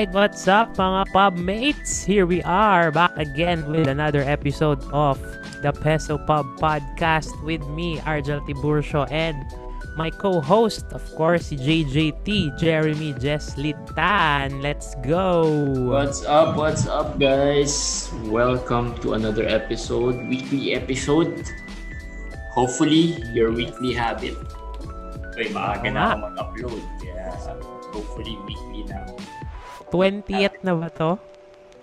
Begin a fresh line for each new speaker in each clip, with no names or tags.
Alright, what's up mga pub mates? Here we are back again with another episode of the Peso Pub Podcast with me, Argel Tiburcio, and my co-host, of course, si JJT, Jeremy Jeslitan. Let's go!
What's up? What's up, guys? Welcome to another episode, weekly episode. Hopefully, your weekly habit. Uy, maaga na ako mag-upload. Kaya, hopefully, weekly na.
20th na ba to?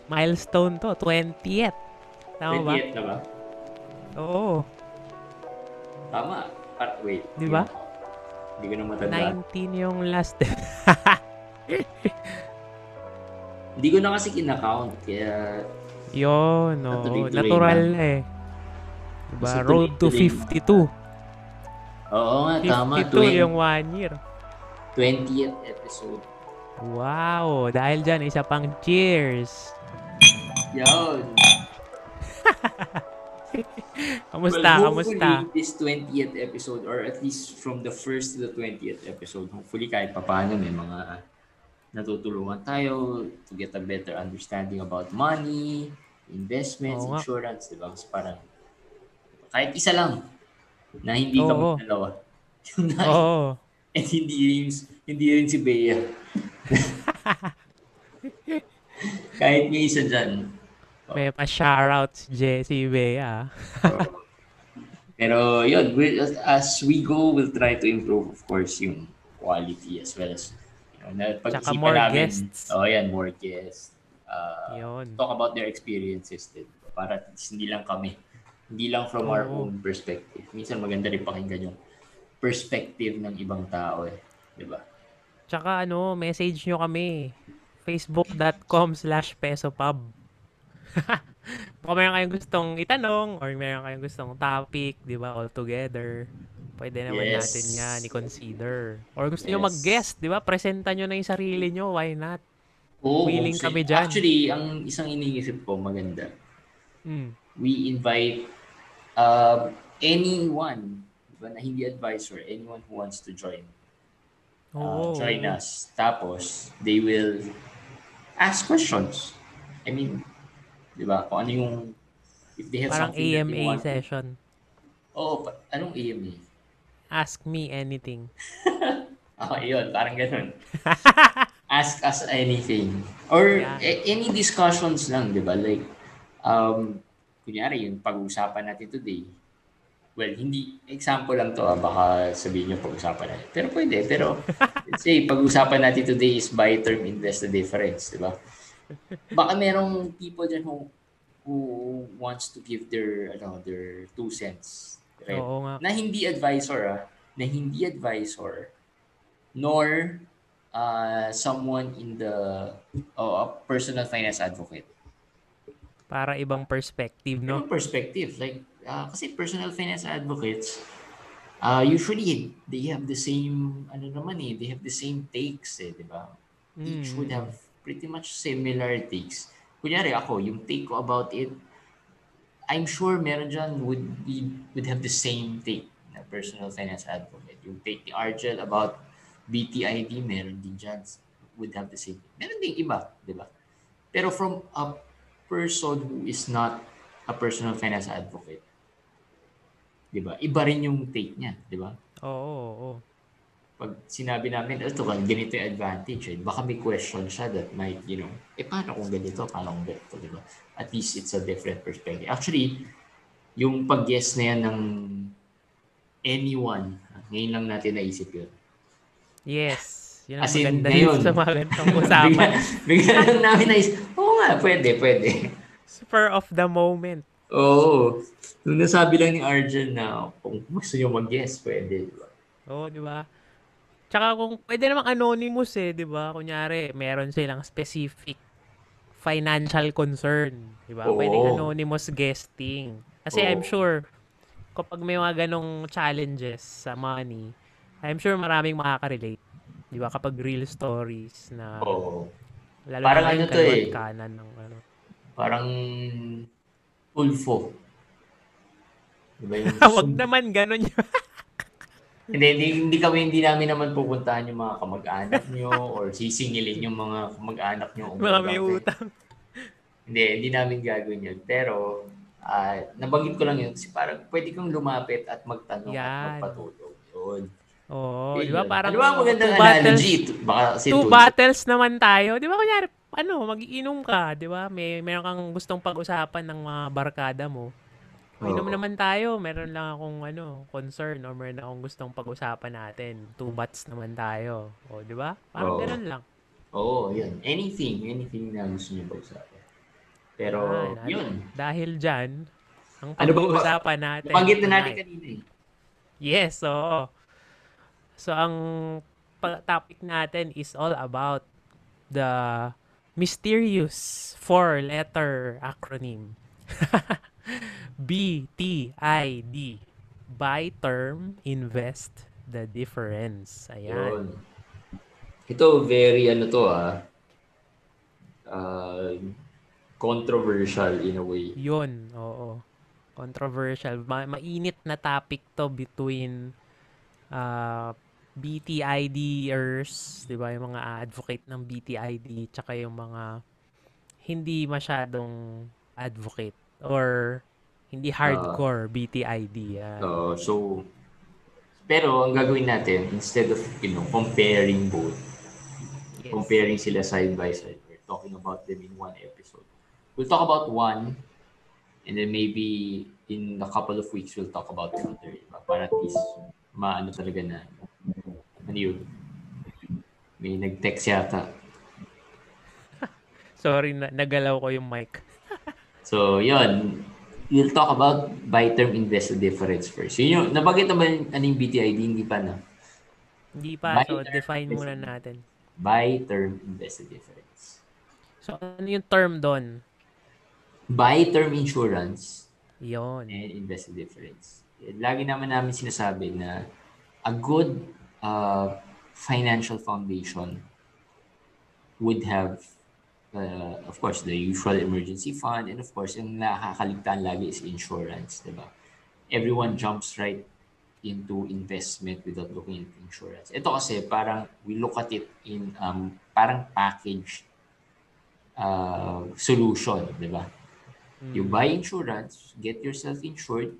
Milestone to, 20th. Tama ba?
28 na ba?
Oo.
Tama. Ah, wait.
Di ba?
Hindi ko na matandaan.
19 yung last.
Hindi ko na kasi kinakount. Kaya,
Yun, no. Natural
na.
eh. Diba?
Basta
Road to
tuloy-tuloy
52.
oo nga, tama.
52 yung one year.
20th episode.
Wow! Dahil dyan, isa pang cheers!
Yun.
Kamusta?
well,
kamusta?
this 20th episode, or at least from the first to the 20th episode, hopefully kahit papaano may mga natutulungan tayo to get a better understanding about money, investments,
Oo
insurance, di ba? Mas parang, kahit isa lang, na hindi
Oo.
kami dalawa.
Oo.
And hindi rin, hindi rin si Bea. kahit may isa dyan.
May pa-shoutout si Jessie Bea.
Pero yun, as, we go, we'll try to improve, of course, yung quality as well as, you know,
Tsaka more
namin,
guests.
Oh, yan, more guests. Uh,
Yun.
talk about their experiences din. Para hindi lang kami. Hindi lang from our
Oo.
own perspective. Minsan maganda rin pakinggan yung perspective ng ibang tao eh. Di ba?
Tsaka ano, message nyo kami. Facebook.com slash pesopub. Kung meron kayong gustong itanong or meron kayong gustong topic, di ba, all together, pwede naman
Yes.
natin yan i-consider. Or gusto nyo
Yes.
mag-guest, di ba? Presenta nyo na yung sarili nyo, why not?
Oo,
Willing
kasi
kami dyan.
Actually, ang isang iniisip ko maganda,
Hmm.
we invite uh, anyone diba, na hindi advisor, anyone who wants to join, uh,
Oo.
join us. Tapos, they will ask questions. I mean, di ba, kung ano yung, if they have
Parang
something that they
AMA
want.
session.
Oo, pa- anong AMA?
Ask me anything.
Ah, yun, parang ganun. Ask us anything. Or
Yeah.
a- any discussions lang, di ba? Like, um, kunyari, yung pag-uusapan natin today, well, hindi, example lang to, ah, baka sabihin nyo pag-usapan natin. Pero pwede, pero, let's say, pag-usapan natin today is buy term, invest the difference, di ba? Baka merong people dyan who, who wants to give their, ano, their two cents. Right?
Oo nga.
na hindi advisor ah, na hindi advisor nor uh, someone in the oh, a personal finance advocate.
Para ibang perspective, no?
No perspective like ah, kasi personal finance advocates uh, usually they have the same ano naman eh, they have the same takes eh, di ba? Each
Mm.
would have pretty much similar takes. Kunyari ako, yung take ko about it, I'm sure meron dyan would be would have the same take na personal finance advocate. Yung take ni Argel about BTID, meron din dyan would have the same. Meron din iba, di ba? Pero from a person who is not a personal finance advocate, di ba? Iba rin yung take niya, di ba?
Oo, oo.
pag sinabi namin, ito, ganito yung advantage, eh. baka may question siya that might, you know, eh, paano kung ganito, paano kung ganito, di ba? At least it's a different perspective. Actually, yung pag-guess na yan ng anyone, ngayon lang natin naisip yun.
Yes. Yun ang
As in,
maganda
ngayon.
sa mga ganitong usapan.
bigla, bigla lang namin naisip, oo nga, pwede, pwede.
Spur of the moment.
Oo. Nung nasabi lang ni Arjun na kung gusto nyo mag-guess, pwede, di ba?
Oo, di ba? Tsaka kung pwede namang anonymous eh, di ba? Kunyari, meron silang specific financial concern, di ba?
Oo.
Pwedeng anonymous guesting. Kasi
Oo.
I'm sure, kapag may mga ganong challenges sa money, I'm sure maraming makaka-relate. Di ba? Kapag real stories na,
Oo.
lalo
Parang
na
ano to eh.
kanan ng ano.
Parang Ulfo. Diba yung
Wag naman ganon yun.
hindi, hindi, hindi kami, hindi namin naman pupuntahan yung mga kamag-anak nyo or sisingilin yung mga kamag-anak nyo.
Mga may utang.
Hindi, hindi namin gagawin yun. Pero, uh, nabanggit ko lang yun kasi parang pwede kang lumapit at magtanong
Yan.
at magpatulong. Yun.
Oo, di ba? Parang
Ano ba ang magandang
two battles,
analogy? Baka kasi
two
two-
battles naman tayo. Di ba kunyari, ano, magiinom ka, di ba? May meron kang gustong pag-usapan ng mga barkada mo. Inom naman tayo. Meron lang akong ano, concern or meron akong gustong pag-usapan natin. Two bats naman tayo. O, di ba? Parang
Oo.
ganun lang.
Oo, yun. Anything, anything na gusto nyo pag-usapan. Pero,
Yan,
yun.
Dahil dyan, ang
Ano bang-
pag-uusapan natin.
Nabanggit na natin
tonight-
kanina eh.
Yes, oo. So, ang pa- topic natin is all about the mysterious four-letter acronym. BTID. Buy term, invest the difference. Ayan.
Yun. Ito, very ano to ah. Uh, controversial in a way.
Yun, oo. Controversial. Ma- mainit na topic to between uh, BTIDers, di ba? Yung mga advocate ng BTID, tsaka yung mga hindi masyadong advocate or hindi hardcore BTID. Yan.
Uh, so, pero ang gagawin natin, instead of, you know, comparing both,
Yes.
comparing sila side by side, we're talking about them in one episode. We'll talk about one, and then maybe in a couple of weeks, we'll talk about the other. Para at least, maano talaga na, ano yun? May nag-text yata.
Sorry, na- nagalaw ko yung mic.
So, yun. We'll talk about buy term invest the difference first. Yun yung, nabanggit naman ano yung BTID, hindi pa na.
Hindi pa,
Buy
so define muna natin.
Buy term invest the difference.
So, ano yung term doon?
Buy term insurance
Yon.
and invest the difference. Lagi naman namin sinasabi na a good uh, financial foundation would have uh, of course the usual emergency fund and of course yung nakakaligtaan lagi is insurance, 'di ba? Everyone jumps right into investment without looking at insurance. Ito kasi parang we look at it in um, parang package uh, solution, 'di ba? You buy insurance, get yourself insured,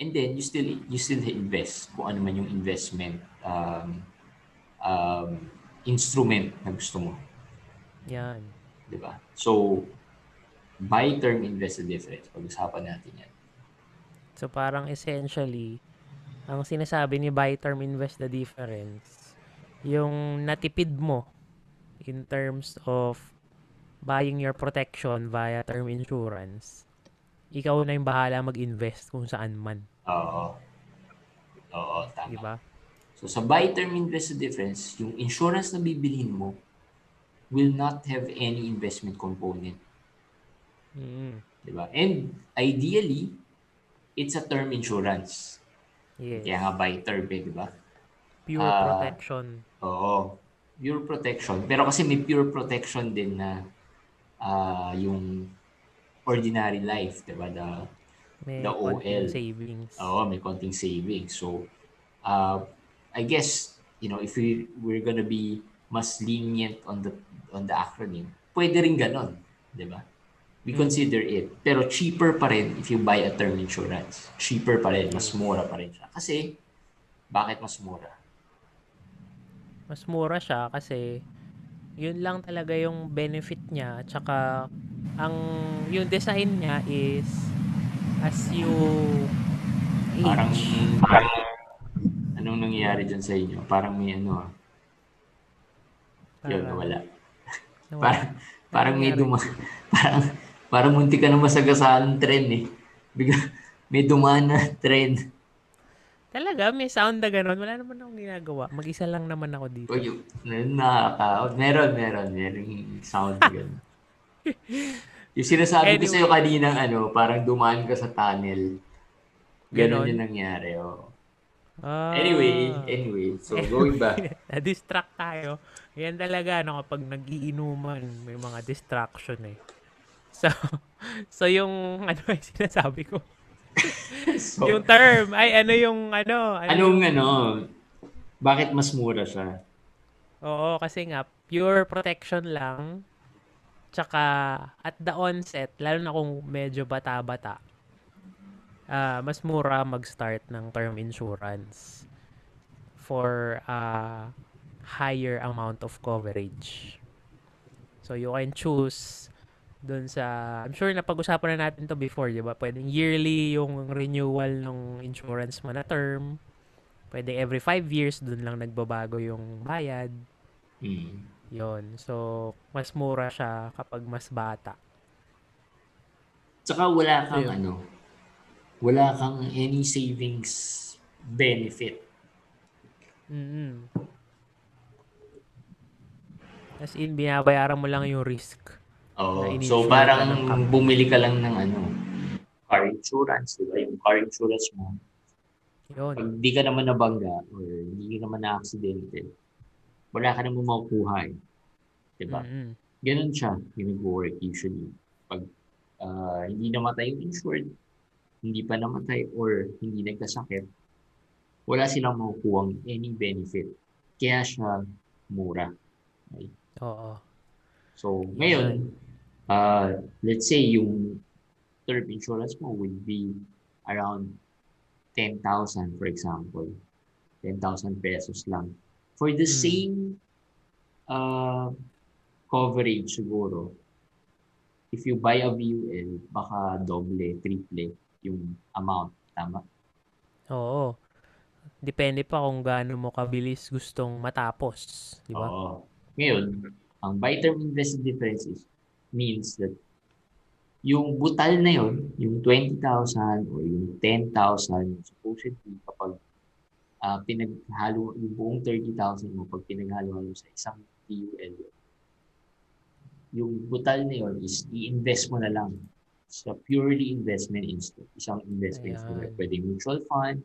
and then you still you still invest kung ano man yung investment um, um, instrument na gusto mo,
Yan.
'di ba? So buy term invest the difference. Pag-usapan natin 'yan.
So parang essentially, ang sinasabi ni buy term invest the difference, yung natipid mo in terms of buying your protection via term insurance, ikaw na yung bahala mag-invest kung saan man,
Oo. Oo, tama.
di ba?
So sa buy term invest the difference, yung insurance na bibilhin mo will not have any investment component.
Mm,
Di ba? And ideally, it's a term insurance.
yes.
Kaya nga buy term eh, di ba?
Pure
Ah,
protection.
Oo. Pure protection. Pero kasi may pure protection din na ah, yung ordinary life, di ba? The,
May
the OL.
savings.
oo, may konting savings. So, uh, I guess, you know, if we, we're gonna be mas lenient on the on the acronym, pwede rin ganon, di ba? We consider it. Pero cheaper pa rin if you buy a term insurance. Cheaper pa rin. Mas mura pa rin siya. Kasi, bakit mas mura?
Mas mura siya kasi yun lang talaga yung benefit niya at saka ang yung design niya is as you age.
Parang, parang anong nangyayari dyan sa inyo? Parang may ano ah. Yun,
Parang-
nawala.
nawala.
Parang, parang may duma, parang, parang munti ka na masagasaan ng tren eh. Bigla, may dumaan na tren.
Talaga, may sound na ganun. Wala naman akong ginagawa. Mag-isa lang naman ako dito.
Yung, nakaka, meron, meron, meron yung sound na gano'n. yung sinasabi ko
Anyway.
sa'yo kaninang ano, parang dumaan ka sa tunnel. Ganon
Ganon?
yung nangyari, oh.
Ah.
Anyway, anyway, so going back.
Na-distract tayo. Yan talaga, no, kapag nagiinuman, may mga distraction eh. So, so yung, ano yung sinasabi ko?
So,
yung term, ay ano yung ano? ano
anong
yung-
ano, bakit mas mura siya?
Oo, kasi nga, pure protection lang. Tsaka, at the onset, lalo na kung medyo bata-bata, ah, mas mura mag-start ng term insurance for a higher amount of coverage. So, you can choose dun sa, I'm sure na pag-usapan na natin to before, di ba? Pwedeng yearly yung renewal ng insurance mo na term. Pwede every five years, dun lang nagbabago yung bayad.
Hmm.
Yon. So, mas mura siya kapag mas bata.
Tsaka wala kang
Ayun.
ano, wala kang any savings benefit.
mm As in, binabayaran mo lang yung risk. Na
So parang bumili ka lang ng ano, car insurance, di ba? Yung car insurance mo,
Yun.
pag di ka naman nabangga or hindi ka naman na-aksidente, wala ka naman makukuha eh. Di ba?
Mm-mm.
Ganun siya yung nag-work usually. Pag ah, hindi namatay yung insured, hindi pa namatay or hindi nagkasakit, wala silang makukuha any benefit. Kaya siya mura.
Oo.
So, ngayon, uh, let's say yung term insurance mo would be around 10,000 for example. 10,000 pesos lang. For the
Hmm.
same uh, coverage siguro, if you buy a VUL, baka doble, triple yung amount. Tama?
Oo. Depende pa kung gaano mo kabilis gustong matapos. Di ba?
Oo. Ngayon, ang buy term invested difference is, means that yung butal na yun, yung 20,000 or yung 10,000, supposedly kapag ah, pinaghalo, yung buong 30,000 mo, pag pinaghalo-halo sa isang PUL, yung butal na yun is i-invest mo na lang sa purely investment instrument. Isang investment instrument. Pwedeng mutual fund,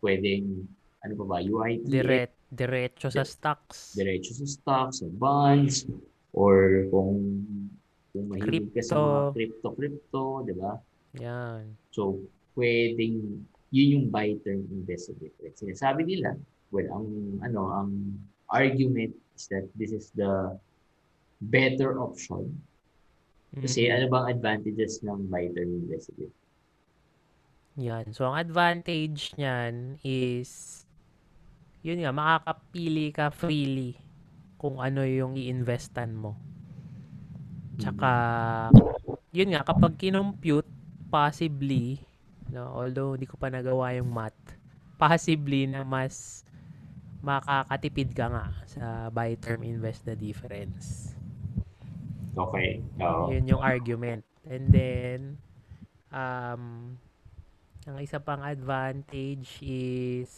pwedeng, ano pa ba, UIT,
Diret, diretso sa stocks.
diretso sa stocks, sa bonds, or kung kung mahilig ka sa mga
Crypto.
crypto-crypto, di ba?
Yan.
So, pwedeng, yun yung buy term invested difference. Sinasabi nila, well, ang, ano, ang argument is that this is the better option. Kasi
Mm.
ano bang advantages ng buy term invested difference?
Yan. So, ang advantage niyan is, yun nga, makakapili ka freely kung ano yung i-investan mo. Tsaka, yun nga, kapag kinompute, possibly, no, although hindi ko pa nagawa yung math, possibly na mas makakatipid ka nga sa buy term invest the difference.
Okay. Oo.
Yun yung argument. And then, um, ang isa pang advantage is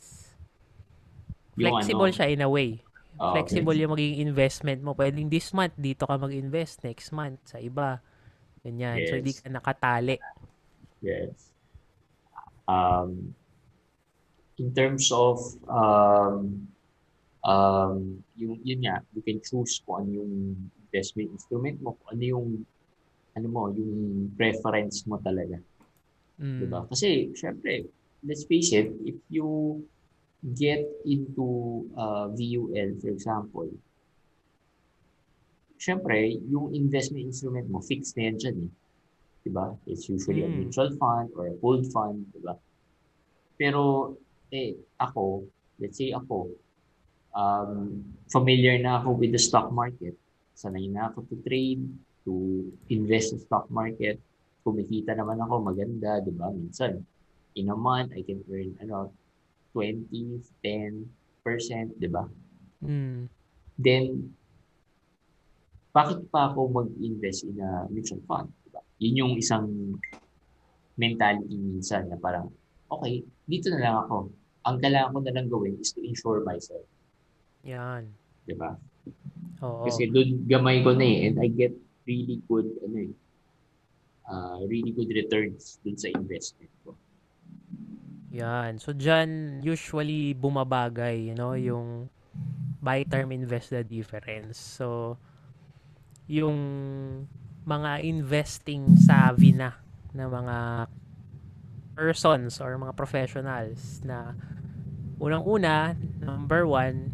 flexible
ano,
siya in a way.
Oo,
Flexible yung magiging investment mo. Pwedeng this month, dito ka mag-invest. Next month, sa iba. Ganyan. So, hindi
Yes.
ka nakatali.
Yes. Um, in terms of um, um, yung yun nga, you can choose kung ano yung investment instrument mo, kung ano yung ano mo, yung preference mo talaga,
Mm.
'di ba? Kasi syempre, let's face it, if you get into uh, VUL, for example, syempre, yung investment instrument mo, fixed na yan dyan eh. Diba? It's usually a
Mm.
mutual fund or a pooled fund, diba? Pero, eh, ako, let's say ako, um, familiar na ako with the stock market. Sanay na ako to trade, to invest sa stock market. Kumikita naman ako, maganda, di ba? Minsan, in a month, I can earn, ano, 20, 10%, di ba?
Mm.
Then, bakit pa ako mag-invest in a mutual fund? Diba? Yun yung isang mentality minsan na parang, okay, dito na lang ako. Ang kailangan ko na lang gawin is to insure myself.
Yan.
Diba?
Oo.
Kasi doon gamay ko na eh. And I get really good, ano eh, uh, really good returns dun sa investment ko.
Yan. So, dyan, usually, bumabagay, you know, yung buy term invest the difference. So, yung mga investing savvy na na mga persons or mga professionals na unang-una, number one,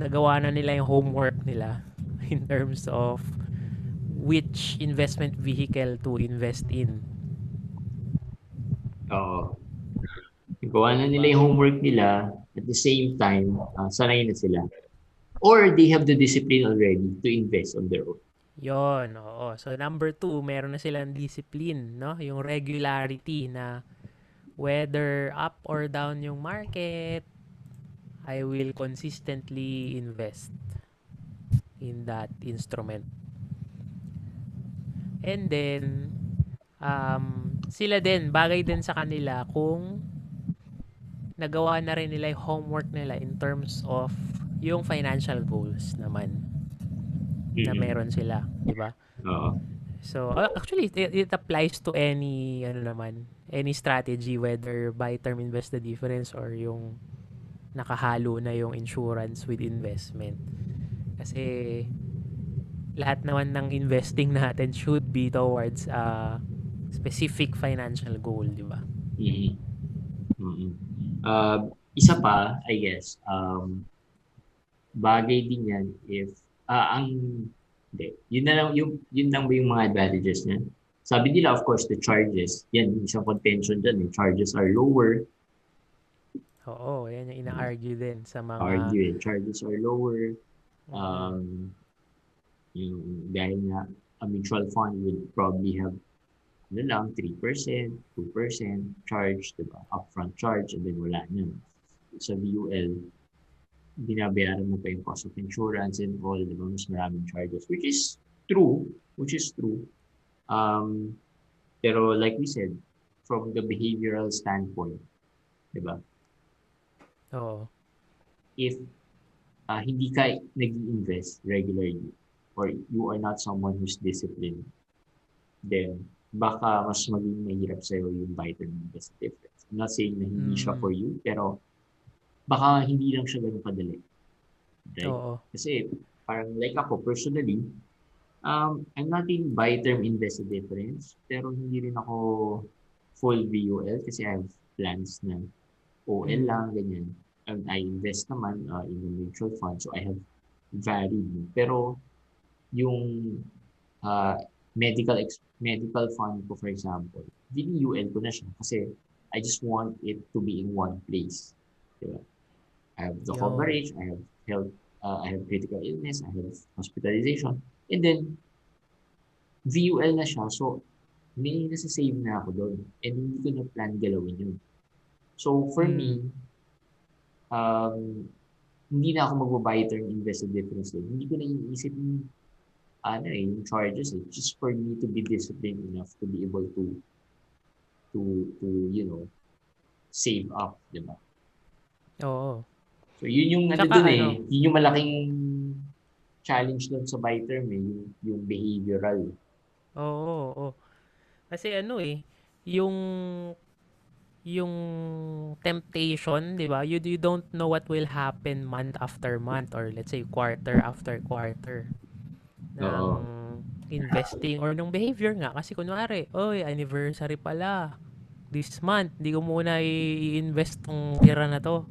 nagawa na nila yung homework nila in terms of which investment vehicle to invest in.
Oo. Gawa na nila yung homework nila at the same time, uh, sanay na sila. Or they have the discipline already to invest on their own.
Yon, oo. So number two, meron na silang discipline, no? Yung regularity na whether up or down yung market, I will consistently invest in that instrument. And then, um, sila din, bagay din sa kanila kung nagawa na rin nila yung homework nila in terms of yung financial goals naman na meron sila, di ba?
Oo.
So, uh, actually, it, it applies to any, ano naman, any strategy, whether buy term invest the difference or yung nakahalo na yung insurance with investment. Kasi, lahat naman ng investing natin should be towards a specific financial goal, di ba?
Mm-hmm. Mm-hmm. Uh, isa pa, I guess, um, bagay din yan if uh, ang hindi, yun na lang yung yun lang ba yung mga advantages niya. Sabi nila of course the charges, yan yung isang contention diyan, yung charges are lower.
Oo, yan yung ina-argue din sa mga
argue, charges are lower. Um, yung dahil nga a mutual fund would probably have ano lang, 3%, 2% charge, diba? Upfront charge, and then wala na. Sa VUL, binabayaran mo pa yung cost of insurance and all, di ba, mas maraming charges, which is true, which is true. Um, pero like we said, from the behavioral standpoint, di ba?
Oo.
If uh, hindi ka nag-invest regularly or you are not someone who's disciplined, then baka mas maging mahirap sa'yo yung vitamin invest difference. I'm not saying na hindi mm. siya for you, pero baka hindi lang siya ganun kadali. Right?
Oo.
Kasi parang like ako personally, um, I'm not in buy term invest difference, pero hindi rin ako full VUL kasi I have plans na OL mm. lang, ganyan. And I invest naman uh, in a mutual fund, so I have varied. Pero yung uh, medical ex- medical fund ko, for example, VUL ko na siya kasi I just want it to be in one place. Diba? I have the Yo. coverage, I have health, uh, I have critical illness, I have hospitalization, and then VUL na siya. So, may nasa-save na ako doon. And hindi ko na plan galawin yun. So, for hmm. me, um, hindi na ako mag-buy term invested difference doon. Hindi ko na iniisip ano eh, yung charges eh. Just for me to be disciplined enough to be able to, to, to, you know, save up, di ba?
Oo.
So, yun yung ano dun eh. Ano, yun yung malaking challenge dun sa buy term eh. Yung, yung behavioral.
Oo, oo, oo. Kasi ano eh, yung yung temptation, 'di ba? You you don't know what will happen month after month or let's say quarter after quarter. Ng Oo. investing or ng behavior nga kasi kunwari, oy, anniversary pala this month, hindi ko muna i-invest tong tira na to.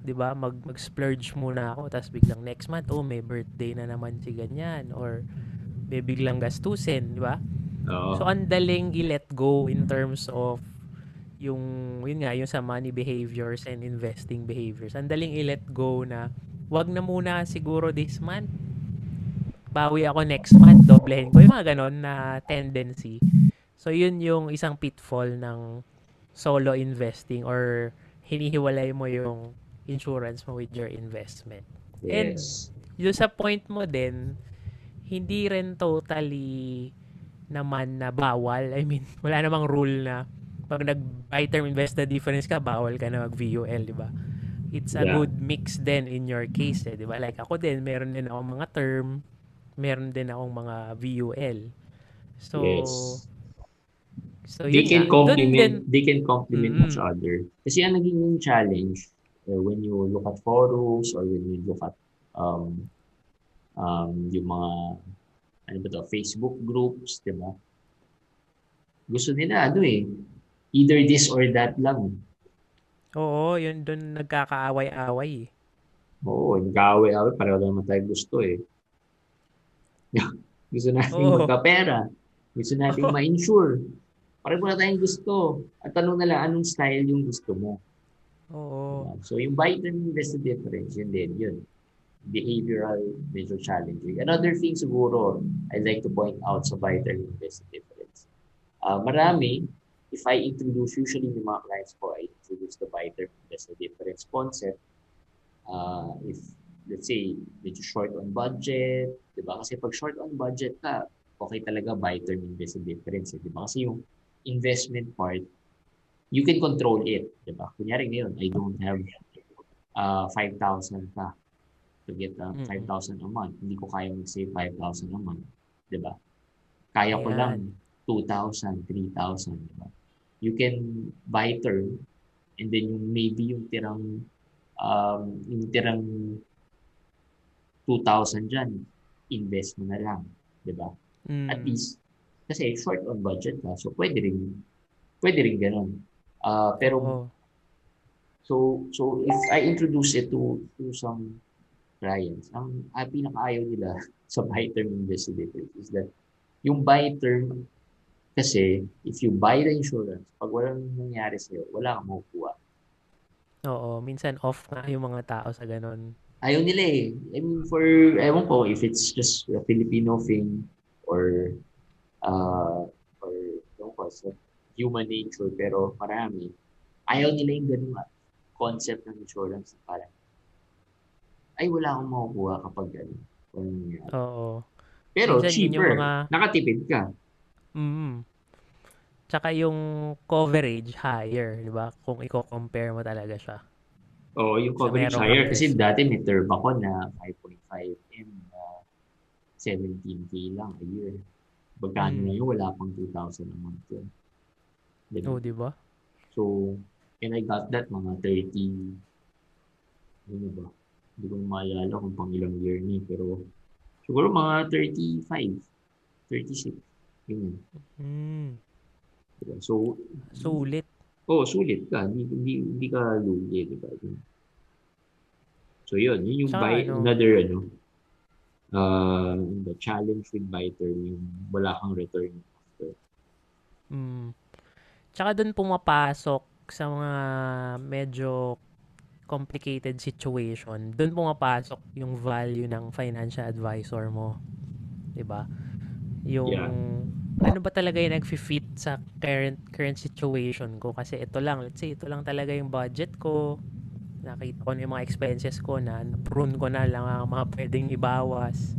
'di ba? Mag mag-splurge muna ako tapos biglang next month oh may birthday na naman si ganyan or may biglang gastusin, 'di ba?
Oo.
So ang daling i-let go in terms of yung yun nga yung sa money behaviors and investing behaviors. Ang daling i-let go na wag na muna siguro this month. Bawi ako next month, doblehin ko. Yung mga ganon na tendency. So yun yung isang pitfall ng solo investing or hinihiwalay mo yung insurance mo with your investment.
Yes.
And yung sa point mo din, hindi rin totally naman na bawal. I mean, wala namang rule na pag nag-buy term invest the difference ka, bawal ka na mag-VUL, di ba? It's a yeah. good mix then in your case, eh, di ba? Like ako din, meron din akong mga term, meron din akong mga VUL. So, yes.
So, they can nga. complement, din, they can complement mm-hmm. each other. Kasi ang naging challenge, uh, when you look at forums or when you look at um, um, yung mga ano ba to, Facebook groups, di ba? Gusto nila, ano eh, either this or that lang.
Oo, yun doon nagkakaaway-away.
Oo, nag-aaway-aaway, pareho lang naman tayo gusto eh. gusto natin
Oo.
magkapera. Gusto natin
Oo.
ma-insure. Pareho na tayong gusto. At tanong na lang, anong style yung gusto mo?
Oo.
So yung term invest the difference, yun din, yun. Behavioral, medyo challenging. Another thing siguro, I'd like to point out sa term invest the difference. Uh, marami, if I introduce, usually yung mga clients ko, I introduce the term invest the difference concept. Uh, if, let's say, medyo short on budget, di ba? Kasi pag short on budget ka, okay talaga buy term invest the difference, eh, di ba? Kasi yung investment part, you can control it, di ba? Kunyari ngayon, I don't have uh, 5,000 pa to get uh,
Mm-mm.
5,000 a month. Hindi ko kaya mag-save 5,000 a month, di ba? Kaya ko lang 2,000, 3,000, di ba? You can buy term and then yung maybe yung tirang um, yung tirang 2,000 dyan, invest mo na lang, di ba?
Mm.
At least, kasi short on budget ka, so pwede rin, pwede rin ganun. Ah, pero,
Oo.
so, so if I introduce it to, to some clients, ang uh, pinakaayaw nila sa buy term investigator is that yung buy term, kasi if you buy the insurance, pag walang nangyari sa'yo, wala kang makukuha.
Oo, minsan off nga yung mga tao sa ganun.
Ayaw nila eh. I mean, for, ewan ko, if it's just a Filipino thing or, uh, or, ewan ko, sa human nature, pero marami, ayaw nila yung ganun nga, concept ng insurance. Parang, ay, wala akong makukuha kapag ano.
Oo.
Pero
Minsan
cheaper.
yung mga-
Nakatipid ka.
Mm. Tsaka yung coverage higher, di ba? Kung i-compare mo talaga siya.
Oo, yung
merong
higher.
numbers.
Kasi dati may term ako na 5.5M na 17K lang a year. Magkano
Mm.
ngayon, wala pang 2,000 a month yun. Diba?
Oo, di ba?
So, and I got that mga 30, ano ba? Hindi ko maalala kung pang ilang year ni, pero siguro mga 35, 36. Yun.
Mm.
Diba? So,
Sulit.
oh, sulit ka. Hindi, hindi, hindi ka lugi, di ba? So, yun. Yun yung
Tsaka
buy,
ano-
another, ano, uh, the challenge with buy term, yung wala kang return after.
Mm. Tsaka doon pumapasok sa mga medyo complicated situation. Doon pumapasok yung value ng financial advisor mo. 'Di ba? Yung
Yeah.
Ano ba talaga yung nagfi-fit sa current current situation ko kasi ito lang, let's say ito lang talaga yung budget ko. Nakita ko na yung mga expenses ko na prune ko na lang ang mga pwedeng ibawas.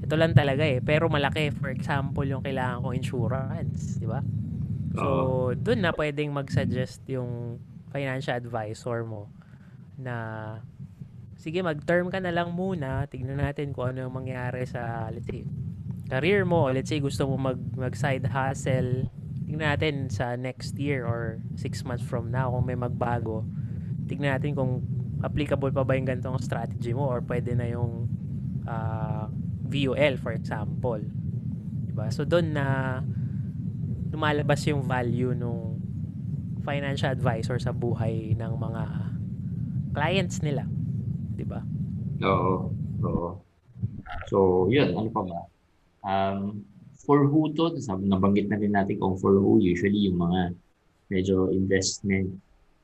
Ito lang talaga eh. Pero malaki. For example, yung kailangan kong insurance. Di ba? So, doon na pwedeng mag-suggest yung financial advisor mo na sige, mag-term ka na lang muna. Tignan natin kung ano yung mangyari sa, let's say, career mo. Let's say, gusto mo mag, mag-side hustle. Tignan natin sa next year or six months from now kung may magbago. Tignan natin kung applicable pa ba yung ganitong strategy mo or pwede na yung ah, VUL, for example. Diba? So, doon na lumalabas yung value nung financial advisor sa buhay ng mga clients nila. 'Di ba?
Oo. Oo. So, yun. Ano pa ba? Um, for who to, sabi, nabanggit na rin natin kung for who, usually yung mga medyo investment,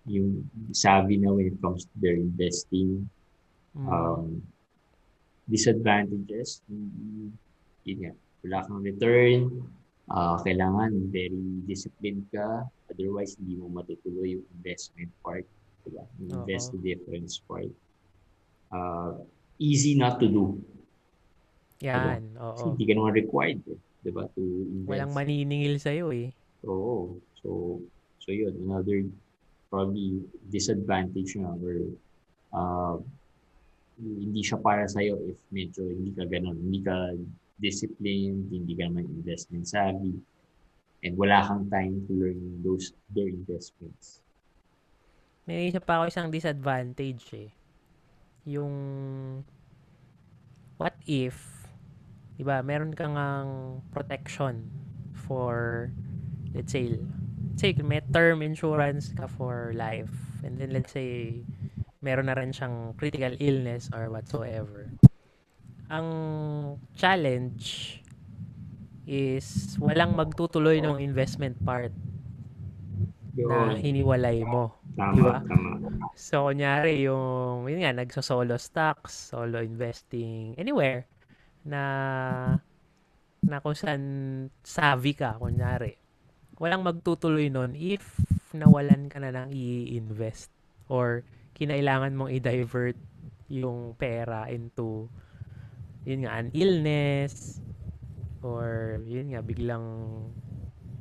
yung savvy na when it comes to their investing.
Mm.
Um, disadvantages, hindi, yun nga, wala kang return, ah, kailangan very disciplined ka, otherwise hindi mo matutuloy yung investment part, diba? Yung invest the difference part. Uh, easy not to do.
Yan,
Kasi
oo.
hindi ka naman required, eh, diba, to invest.
Walang maniningil sa iyo eh.
Oo. So, so yun, another probably disadvantage na or uh, hindi siya para sa'yo if medyo hindi ka ganun, hindi ka disciplined, hindi ka naman investment savvy, and wala kang time to learn those their investments.
May isa pa ako isang disadvantage eh. Yung what if 'di ba, meron kang ang protection for let's say say may term insurance ka for life and then let's say meron na rin siyang critical illness or whatsoever. Ang challenge is walang magtutuloy ng investment part na hiniwalay mo.
Tama,
Diba?
tama.
So, kunyari, yung, yun nga, nagso-solo stocks, solo investing, anywhere, na, na kung saan savvy ka, kunyari. Walang magtutuloy nun if nawalan ka na ng i-invest or kinailangan mong i-divert yung pera into, yun nga, an illness, or yun nga, biglang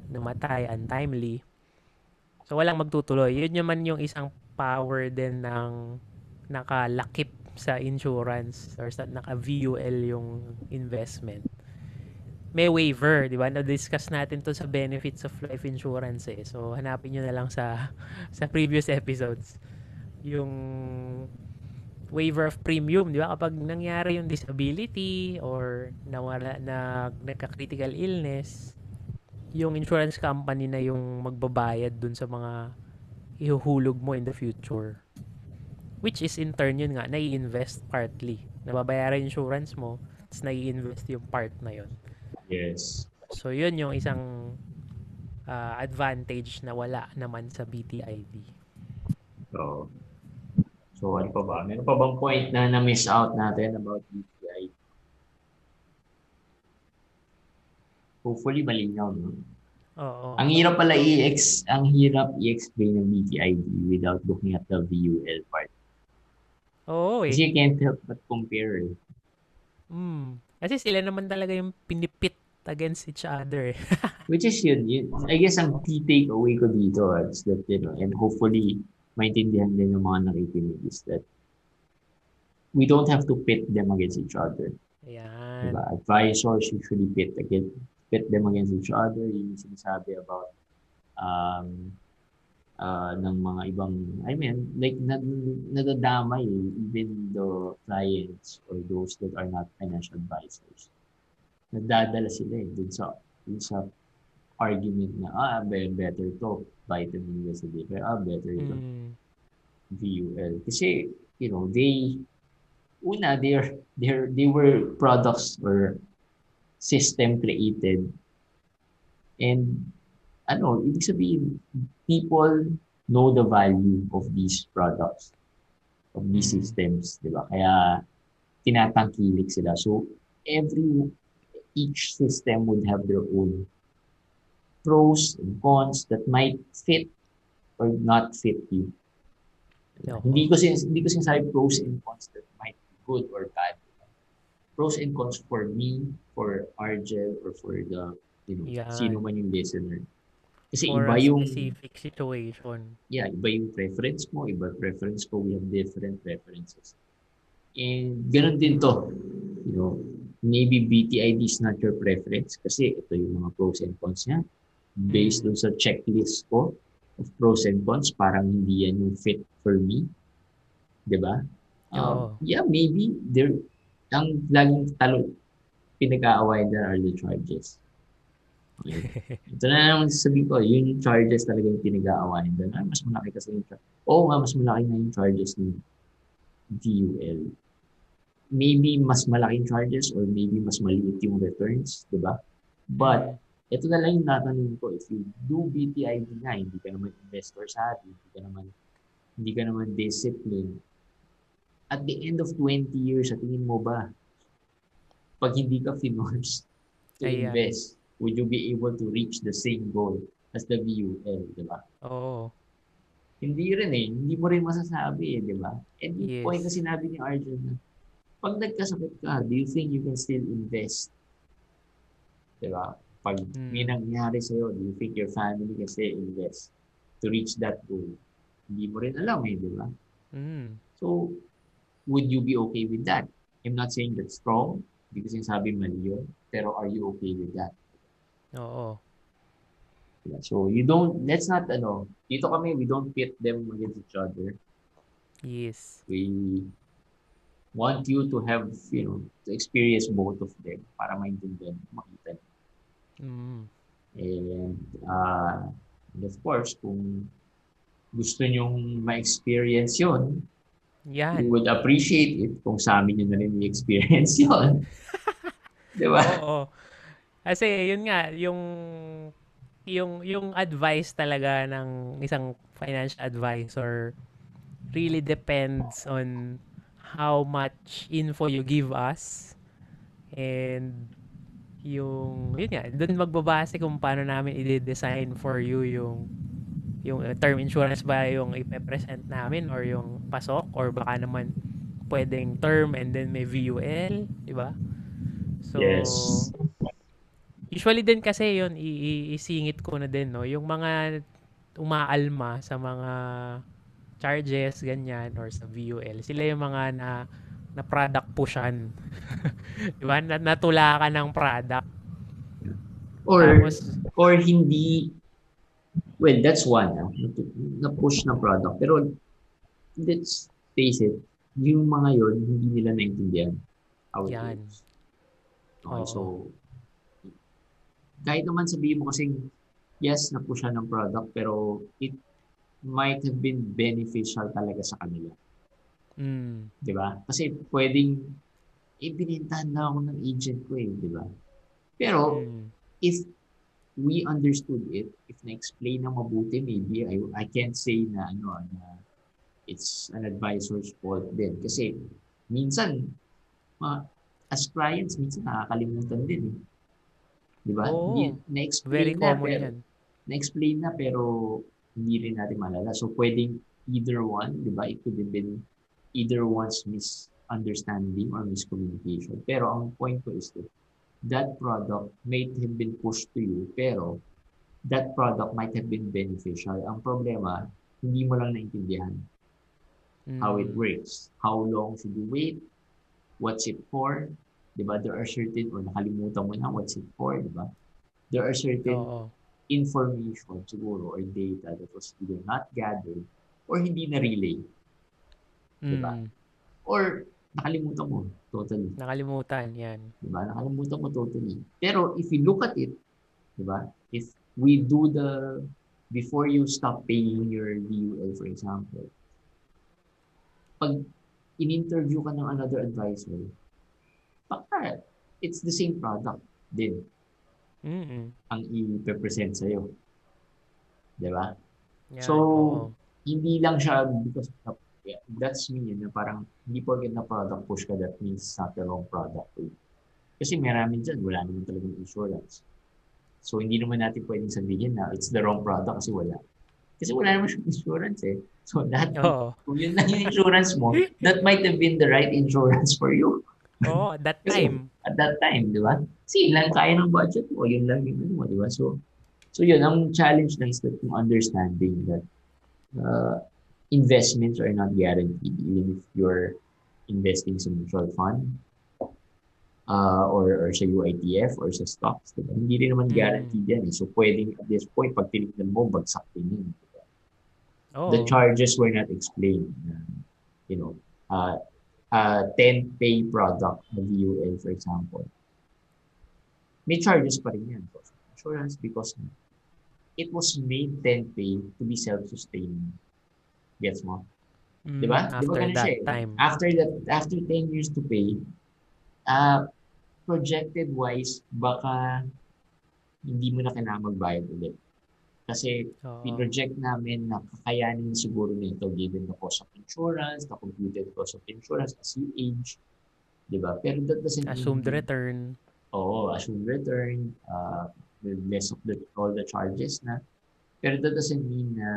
namatay untimely. So, walang magtutuloy. Yun naman yung isang power din ng nakalakip sa insurance or sa naka-VUL yung investment. May waiver, di ba? Na-discuss natin to sa benefits of life insurance eh. So, hanapin nyo na lang sa sa previous episodes. Yung waiver of premium, di ba? Kapag nangyari yung disability or nawala na nagka-critical illness, yung insurance company na yung magbabayad dun sa mga ihuhulog mo in the future. Which is in turn yun nga, nai-invest partly. Nababayaran insurance mo, tapos nai-invest yung part na yun.
Yes.
So yun yung isang ah, advantage na wala naman sa BTID.
So, so ano pa ba? Meron pa bang point na na-miss out natin about BPI? Hopefully malinaw, no?
Oo.
Ang hirap pala i-ex ang hirap i-explain ng BTID without looking at the VUL part.
Oo eh.
Kasi you can't help but compare. eh.
Mm. Kasi sila naman talaga yung pinipit against each other. eh.
Which is yun, yun. I guess ang key takeaway ko dito is that, you know, and hopefully maintindihan din ng mga nakikinig is that we don't have to pit them against each other.
Ayan.
Diba? Advisors usually pit against pit them against each other. Yun yung sinasabi about um, uh, ng mga ibang, I mean, like, nad, nadadamay even the clients or those that are not financial advisors. Nadadala sila eh, dun sa, dun sa argument na, ah, be- better to, vitamin USD, pero ah, better to
Mm.
VUL. Kasi, you know, they, una, they're, they're, they were products or system created. And, ano, ibig sabihin, people know the value of these products, of these
Mm.
systems, di ba? Kaya, tinatangkilik sila. So, every, each system would have their own pros and cons that might fit or not fit you.
Oo.
Hindi ko sin hindi ko sinasabi pros and cons that might be good or bad. Pros and cons for me, for Argel, or for the, you know,
Yan.
sino man yung listener. Kasi
For
iba yung,
specific situation.
yeah, iba yung preference mo, iba preference ko, we have different preferences. And ganun din to, you know, maybe BTID is not your preference kasi ito yung mga pros and cons niya. Based
Mm.
dun sa checklist ko of pros and cons, parang hindi yan yung fit for me. 'Di ba? Um, yeah, maybe there ang laging talo pinag-aaway there are the charges. Ito na naman sasabihin ko, yun yung charges talaga yung pinag-aawayan doon. Ay, mas malaki kasi yung charges. Oo nga, mas malaki na yung charges ni VUL. Maybe mas malaking charges or maybe mas maliit yung returns, di ba? But, ito na lang yung tatanungin ko, if you do BTID nga, hindi ka naman investor savvy, hindi ka naman, hindi ka naman disciplined, at the end of 20 years, sa tingin mo ba, pag hindi ka finorced to
Ayan.
invest, would you be able to reach the same goal as the VUL, di ba?
Oo.
Hindi rin eh. Hindi mo rin masasabi eh, di ba? And
Yes.
point na sinabi ni Arjun na, pag nagkasakit ka, do you think you can still invest? Di ba? Pag
Hmm.
may nangyari sa'yo, do you think your family can still invest to reach that goal? Hindi mo rin alam eh, di ba?
Mm.
So, would you be okay with that? I'm not saying that's wrong because yung sabi mali yun, pero are you okay with that?
Oo.
Yeah, So, you don't, let's not, ano, dito kami, we don't pit them against each other.
Yes.
We want you to have, you know, to experience both of them para maintindihan, makita.
Mm.
And, uh, And of course, kung gusto nyong ma-experience yun,
Yan.
you would appreciate it kung sa amin yun na rin i-experience yun. Di ba?
Oo. Kasi yun nga, yung yung yung advice talaga ng isang financial advisor really depends on how much info you give us and yung yun nga doon magbabase kung paano namin i-design for you yung yung uh, term insurance ba yung ipe-present namin or yung pasok or baka naman pwedeng term and then may VUL, di ba? So
Yes.
Usually din kasi i- isingit ko na din, no? Yung mga umaalma sa mga charges, ganyan, or sa VUL, sila yung mga na, na product pushan. Di ba? Na, natula ka ng product.
Or,
Tapos,
or hindi, well, that's one, ah, na-push na product. Pero, let's face it, yung mga yon hindi nila naintindihan how it
Yan.
works. Okay, so, kahit naman sabihin mo kasing, yes, na-push ng product, pero it might have been beneficial talaga sa kanila.
mm,
Di ba? Kasi pwedeng, eh, binintahan na ako ng agent ko eh, di ba? Pero,
mm,
if we understood it, if na-explain na mabuti, maybe I, I can't say na ano na it's an advisor's fault din. Kasi minsan, ma, as clients, minsan nakakalimutan din eh. Di ba?
Oo.
Hindi- Na-explain
very
na,
common
pero,
yan.
na-explain na pero hindi rin natin malala. So, pwedeng either one, di ba? It could have been either one's misunderstanding or miscommunication. Pero ang point ko is that that product might have been pushed to you, pero that product might have been beneficial. Ang problema, hindi mo lang naintindihan how it
Mm,
works. How long should you wait? What's it for? Diba? There are certain, or nakalimutan mo na what's it for, diba? There are certain
Oo.
information siguro or data that was either not gathered or hindi na-relay Diba?
Mm,
or nakalimutan mo totally.
nakalimutan, yan.
Diba? Nakalimutan mo totally. Pero if you look at it, diba? If we do the, before you stop paying your VUL, for example, pag in-interview ka ng another advisor, baka it's the same product din
Mm-mm.
ang i-present sa'yo. Diba?
Yan,
So,
oo.
hindi lang siya because of, yeah, that's me yun, na parang hindi porket na product push ka, that means it's not the wrong product. Kasi marami dyan, wala naman talagang insurance. So, hindi naman natin pwedeng sabihin na it's the wrong product kasi wala. Kasi wala naman siyang insurance eh. So, lahat,
Oo.
kung yun lang yung insurance mo, that might have been the right insurance for you
Oo, at that
Kasi-
time.
at that time, di ba? Kasi yun lang kaya ng budget mo, yun lang yung ano mo, di ba? So, so yun, ang challenge lang is that yung understanding that uh, investments are not guaranteed even if you're investing sa mutual fund uh, or, or sa UITF or sa stocks, di ba? Hindi rin naman
Mm.
guaranteed yan. Eh. So, pwedeng at this point, pag tinignan mo, bagsak din yun. di ba?
Oo.
the charges were not explained. Uh, you know, uh, uh, 10 pay product, the VUL, for example. May charges pa rin yan. for Insurance because it was made 10 pay to be self-sustaining. Gets mo?
Mm,
Di ba? Di ba
After
ganun
that
siya eh?
time.
After that, after 10 years to pay, uh, projected wise, baka hindi mo na kailangan magbayad ulit. Kasi
Oo.
pinroject namin na kakayanin siguro nito given the cost of insurance, the computed cost of insurance as you age. Di ba? Pero that doesn't
Assumed
mean,
return.
Oo, assumed return, uh, less of the, all the charges na. Pero that doesn't mean na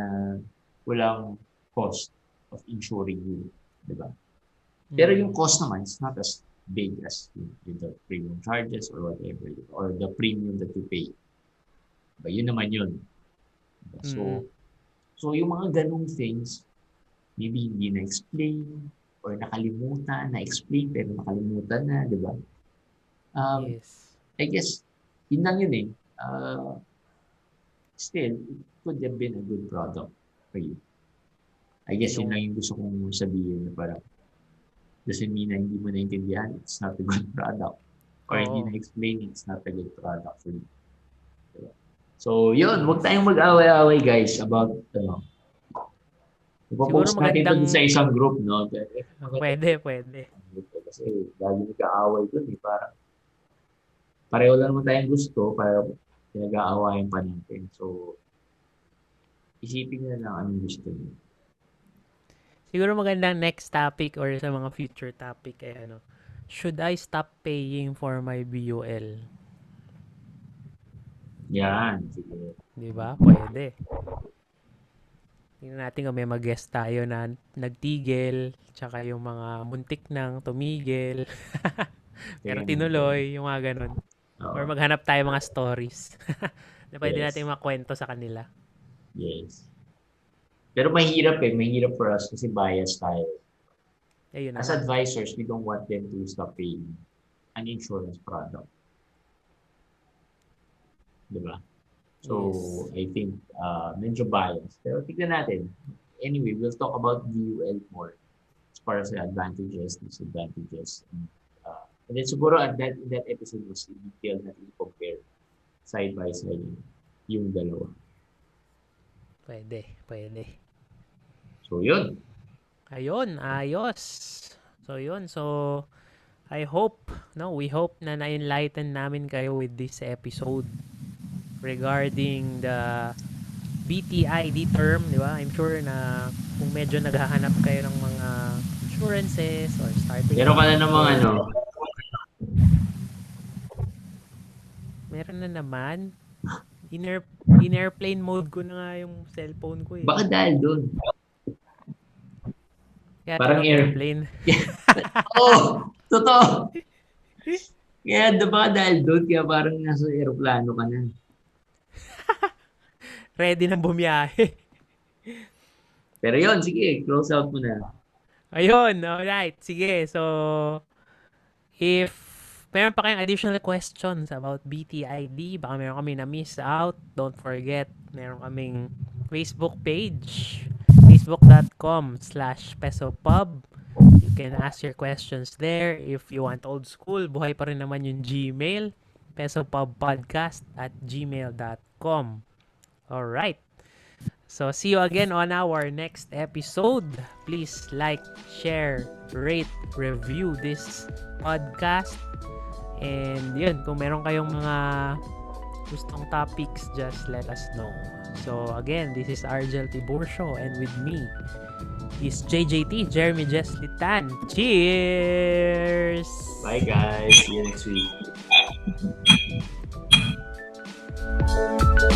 walang cost of insuring you. Di ba? Pero yung cost naman, it's not as big as yung the premium charges or whatever, or the premium that you pay. Diba? Yun naman yun. So,
Mm.
so yung mga ganong things, maybe hindi na-explain or nakalimutan, na-explain pero nakalimutan na, di ba? Um,
yes.
I guess, yun lang yun eh. Uh, still, it could have been a good product for you. I guess yun lang yung gusto kong sabihin na parang doesn't mean na hindi mo naintindihan, it's not a good product. Or hindi
Oo.
na-explain, it's not a good product for you. So, yun, huwag tayong mag-away-away guys about ano. Ipopost
Siguro
natin
magandang-
ito sa isang group, no?
Pwede, pwede.
Kasi lagi nagka-away dun eh. Parang pareho lang naman tayong gusto, para pinag-aawayan pa natin. So, isipin nyo na lang anong gusto nyo.
Siguro magandang next topic or sa mga future topic ay ano, should I stop paying for my BUL?
Yan, sige.
Di ba? Pwede. Tingnan natin kung may mag-guest tayo na nagtigil, tsaka yung mga muntik nang tumigil, pero tinuloy, yung mga ganun.
Oo.
Or maghanap tayo mga stories na pwede
Yes.
natin makwento sa kanila.
Yes. Pero mahirap eh. Mahirap for us kasi bias tayo.
Ayun
As
naman.
advisors, we don't want them to stop paying an insurance product. Diba? So, I think uh, medyo biased. Pero tignan natin. Anyway, we'll talk about VUL more as far as the advantages, disadvantages. And, uh, and then siguro at that, in that episode was in detail natin compare side by side yung dalawa.
Pwede, pwede.
So, yun.
Ayun, ayos. So, yun. So, I hope, no, we hope na na-enlighten namin kayo with this episode regarding the BTID term, di ba? I'm sure na kung medyo naghahanap kayo ng mga insurances or starting
Meron ka na namang ano,
Meron na naman. In, air, in airplane mode ko na nga yung cellphone ko eh.
baka dahil dun.
Kaya
parang air-
airplane.
Oh, totoo. Kaya baka dahil dun, kaya parang nasa aeroplano ka na.
Ready na bumiyahe.
Pero yun, sige, close out mo na.
Ayun, alright. Sige, so if meron pa kayong additional questions about BTID, baka meron kami na-miss out, don't forget, meron kaming Facebook page, facebook.com slash pesopub. You can ask your questions there. If you want old school, buhay pa rin naman yung Gmail, pesopubpodcast at gmail.com. Alright. So, see you again on our next episode. Please like, share, rate, review this podcast. And yun, kung meron kayong mga gustong topics, just let us know. So, again, this is Argel Tiburcio and with me is JJT, Jeremy Jeslitan. Cheers!
Bye guys, see you next week. Bye.